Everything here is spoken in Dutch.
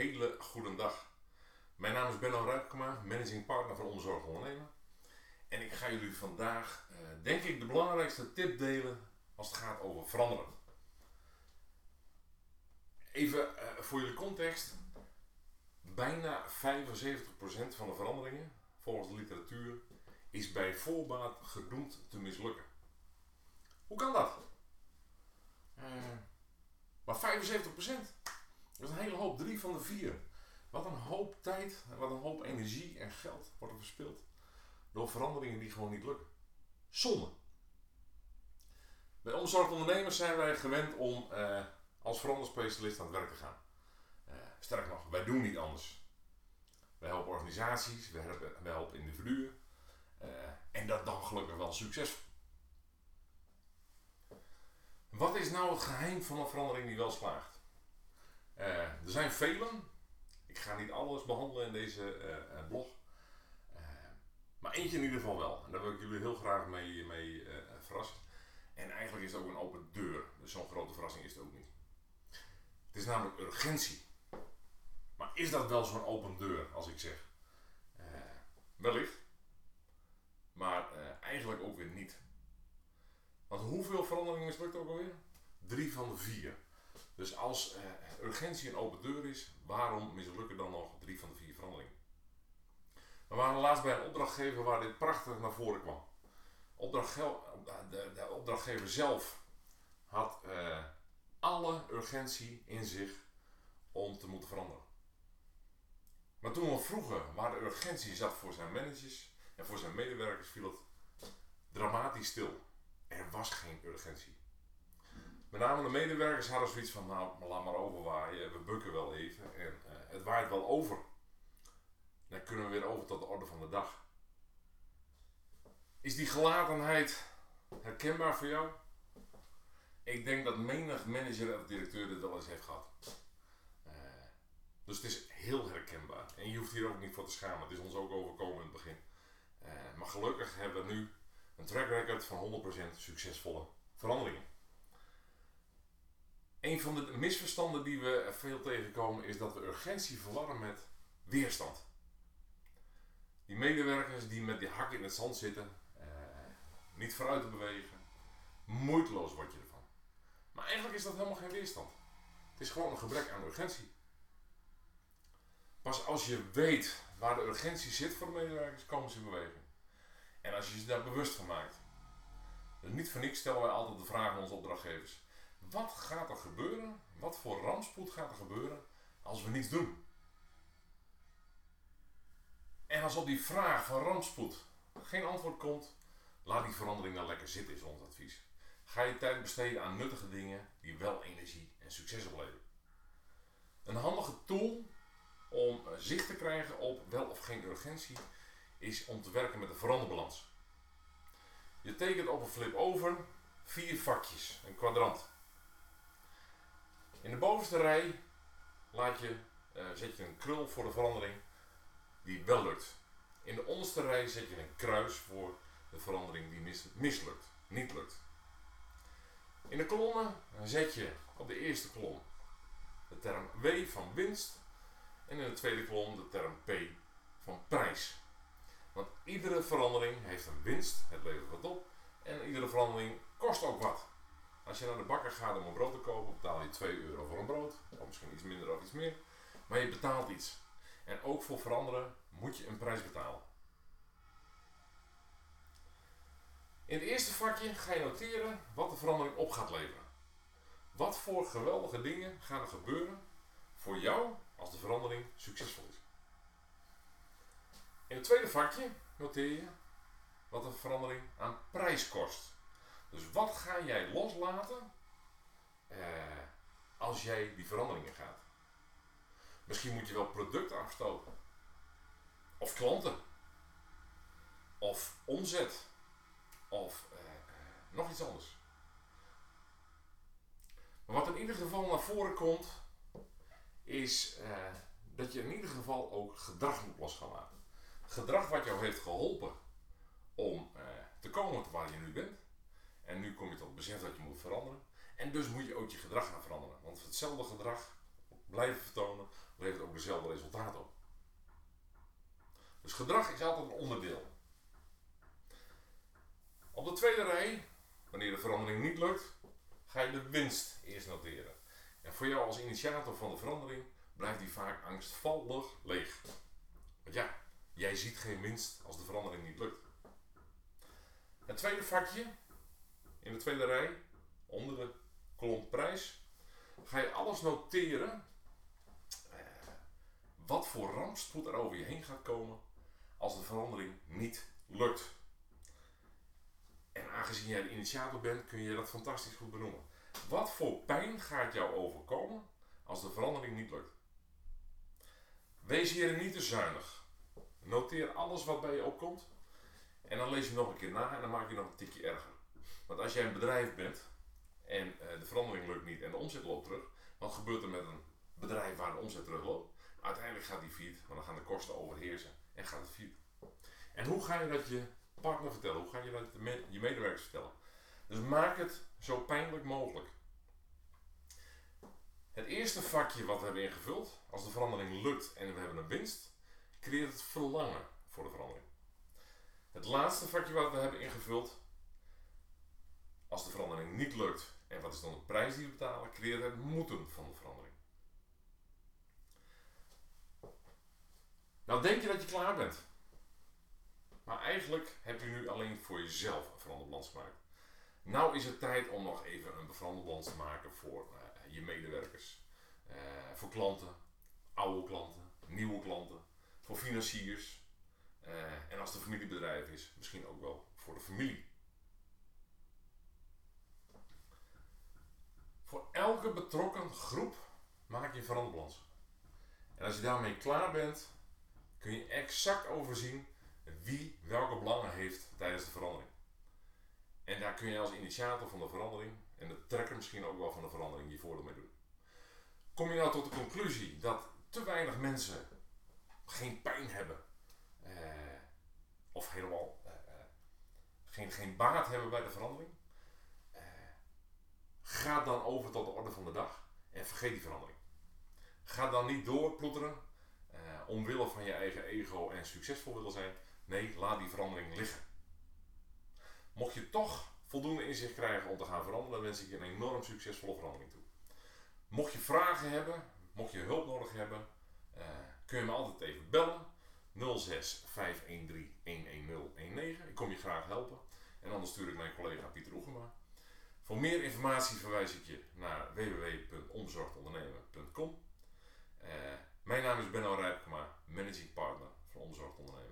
hele goede dag. Mijn naam is Benno Ruikema, managing partner van Omzorg Ondernemen. En ik ga jullie vandaag, eh, denk ik, de belangrijkste tip delen als het gaat over veranderen. Even eh, voor jullie context. Bijna 75% van de veranderingen, volgens de literatuur, is bij voorbaat gedoemd te mislukken. Hoe kan dat? Uh, maar 75%. Dat is een hele hoop, drie van de vier. Wat een hoop tijd, wat een hoop energie en geld wordt er verspild door veranderingen die gewoon niet lukken. Zonde. Bij ondernemers zijn wij gewend om uh, als veranderspecialist aan het werk te gaan. Uh, sterker nog, wij doen niet anders. Wij helpen organisaties, wij helpen, individuen. Uh, en dat dan gelukkig wel succesvol. Wat is nou het geheim van een verandering die wel slaagt? Uh, er zijn velen. Ik ga niet alles behandelen in deze uh, blog. Uh, maar eentje in ieder geval wel. En daar wil ik jullie heel graag mee, mee verrassen. En eigenlijk is het ook een open deur. Dus zo'n grote verrassing is het ook niet. Het is namelijk urgentie. Maar is dat wel zo'n open deur als ik zeg? wellicht. Maar eigenlijk ook weer niet. Want hoeveel veranderingen mislukt ook alweer? Drie van de vier. Dus als uh, urgentie een open deur is, waarom mislukken dan nog drie van de vier veranderingen? We waren laatst bij een opdrachtgever waar dit prachtig naar voren kwam. de, de, opdrachtgever zelf had uh, alle urgentie in zich om te moeten veranderen. Maar toen we vroegen waar de urgentie zat voor zijn managers en voor zijn medewerkers, viel het dramatisch stil. Er was geen urgentie. Met name de medewerkers hadden zoiets van, nou, laat maar overwaaien, we bukken wel even en uh, het waait wel over. Dan kunnen we weer over tot de orde van de dag. Is die gelatenheid herkenbaar voor jou? Ik denk dat menig manager of directeur dit wel eens heeft gehad. Uh, dus het is heel herkenbaar. En je hoeft hier ook niet voor te schamen. Het is ons ook overkomen in het begin. Uh, maar gelukkig hebben we nu een track record van 100% succesvolle veranderingen. Een van de misverstanden die we veel tegenkomen is dat we urgentie verwarren met weerstand. Die medewerkers die met die hak in het zand zitten, eh, niet vooruit te bewegen, moeiteloos word je ervan. Maar eigenlijk is dat helemaal geen weerstand. Het is gewoon een gebrek aan urgentie. Pas als je weet waar de urgentie zit voor de medewerkers, komen ze in beweging. En als je ze daar bewust van maakt. Dus niet voor niks stellen wij altijd de vraag aan onze opdrachtgevers. Wat gaat er gebeuren? Wat voor rampspoed gaat er gebeuren als we niets doen? En als op die vraag van rampspoed geen antwoord komt, laat die verandering dan lekker zitten, is ons advies. Ga je tijd besteden aan nuttige dingen die wel energie en succes opleveren. Een handige tool om zicht te krijgen op wel of geen urgentie is om te werken met de veranderbalans. Je tekent op een flip over vier vakjes, een kwadrant. In de bovenste rij laat je, uh, zet je een krul voor de verandering die wel lukt. In de onderste rij zet je een kruis voor de verandering die mis, mislukt, niet lukt. In de kolommen zet je op de eerste kolom de term W van winst en in de tweede kolom de term P van prijs. Want iedere verandering heeft een winst, het levert wat op, en iedere verandering kost ook wat. Als je naar de bakker gaat om een brood te kopen, betaal je 2 euro voor een brood. Of misschien iets minder of iets meer. Maar je betaalt iets. En ook voor veranderen moet je een prijs betalen. In het eerste vakje ga je noteren wat de verandering op gaat leveren. Wat voor geweldige dingen gaan er gebeuren voor jou als de verandering succesvol is. In het tweede vakje noteer je wat de verandering aan prijs kost. Dus wat ga jij loslaten eh, als jij die veranderingen gaat? Misschien moet je wel producten afstoten. Of klanten. Of omzet. Of eh, nog iets anders. Maar wat in ieder geval naar voren komt, is eh, dat je in ieder geval ook gedrag moet los gaan laten. Gedrag wat jou heeft geholpen om eh, te komen tot waar je nu bent. En nu kom je tot het besef dat je moet veranderen. En dus moet je ook je gedrag gaan veranderen. Want hetzelfde gedrag blijven vertonen levert ook dezelfde resultaten op. Dus gedrag is altijd een onderdeel. Op de tweede rij, wanneer de verandering niet lukt, ga je de winst eerst noteren. En voor jou als initiator van de verandering blijft die vaak angstvallig leeg. Want ja, jij ziet geen winst als de verandering niet lukt. Het tweede vakje, in de tweede rij, onder de kolom prijs, ga je alles noteren eh, wat voor rampspoed er over je heen gaat komen als de verandering niet lukt. En aangezien jij de initiator bent, kun je dat fantastisch goed benoemen. Wat voor pijn gaat jou overkomen als de verandering niet lukt? Wees hierin niet te zuinig. Noteer alles wat bij je opkomt. En dan lees je nog een keer na en dan maak je nog een tikje erger. Want als jij een bedrijf bent en eh, de verandering lukt niet en de omzet loopt terug, wat gebeurt er met een bedrijf waar de omzet terugloopt? Uiteindelijk gaat die fiet, maar dan gaan de kosten overheersen en gaat het fiet. En hoe ga je dat je partner vertellen? Hoe ga je dat je medewerkers vertellen? Dus maak het zo pijnlijk mogelijk. Het eerste vakje wat we hebben ingevuld, als de verandering lukt en we hebben een winst, creëert het verlangen voor de verandering. Het laatste vakje wat we hebben ingevuld, als de verandering niet lukt en wat is dan de prijs die we betalen, creëert het moeten van de verandering. Nou denk je dat je klaar bent. Maar eigenlijk heb je nu alleen voor jezelf een veranderbalans gemaakt. Nou is het tijd om nog even een veranderbalans te maken voor uh, je medewerkers. Uh, voor klanten, oude klanten, nieuwe klanten, voor financiers. Uh, en als het een familiebedrijf is, misschien ook wel voor de familie. Voor betrokken groep maak je veranderbalans. En als je daarmee klaar bent, kun je exact overzien wie welke belangen heeft tijdens de verandering. En daar kun je als initiator van de verandering en de trekker misschien ook wel van de verandering je voordeel mee doen. Kom je nou tot de conclusie dat te weinig mensen geen pijn hebben eh, of helemaal eh, eh geen, geen baat hebben bij de verandering? Eh, ga dan over tot de orde van de dag en vergeet die verandering. Ga dan niet doorploeteren eh, omwille van je eigen ego en succesvol willen zijn. Nee, laat die verandering liggen. Mocht je toch voldoende inzicht krijgen om te gaan veranderen, wens ik je een enorm succesvolle verandering toe. Mocht je vragen hebben, mocht je hulp nodig hebben, uh, kun je me altijd even bellen. 06 513 11019. Ik kom je graag helpen. En anders stuur ik mijn collega Pieter Oegema. Voor meer informatie verwijs ik je naar www.omzorgondernemer.com. Eh, mijn naam is Benno Rijpkema, managing partner van Omzorgondernemen.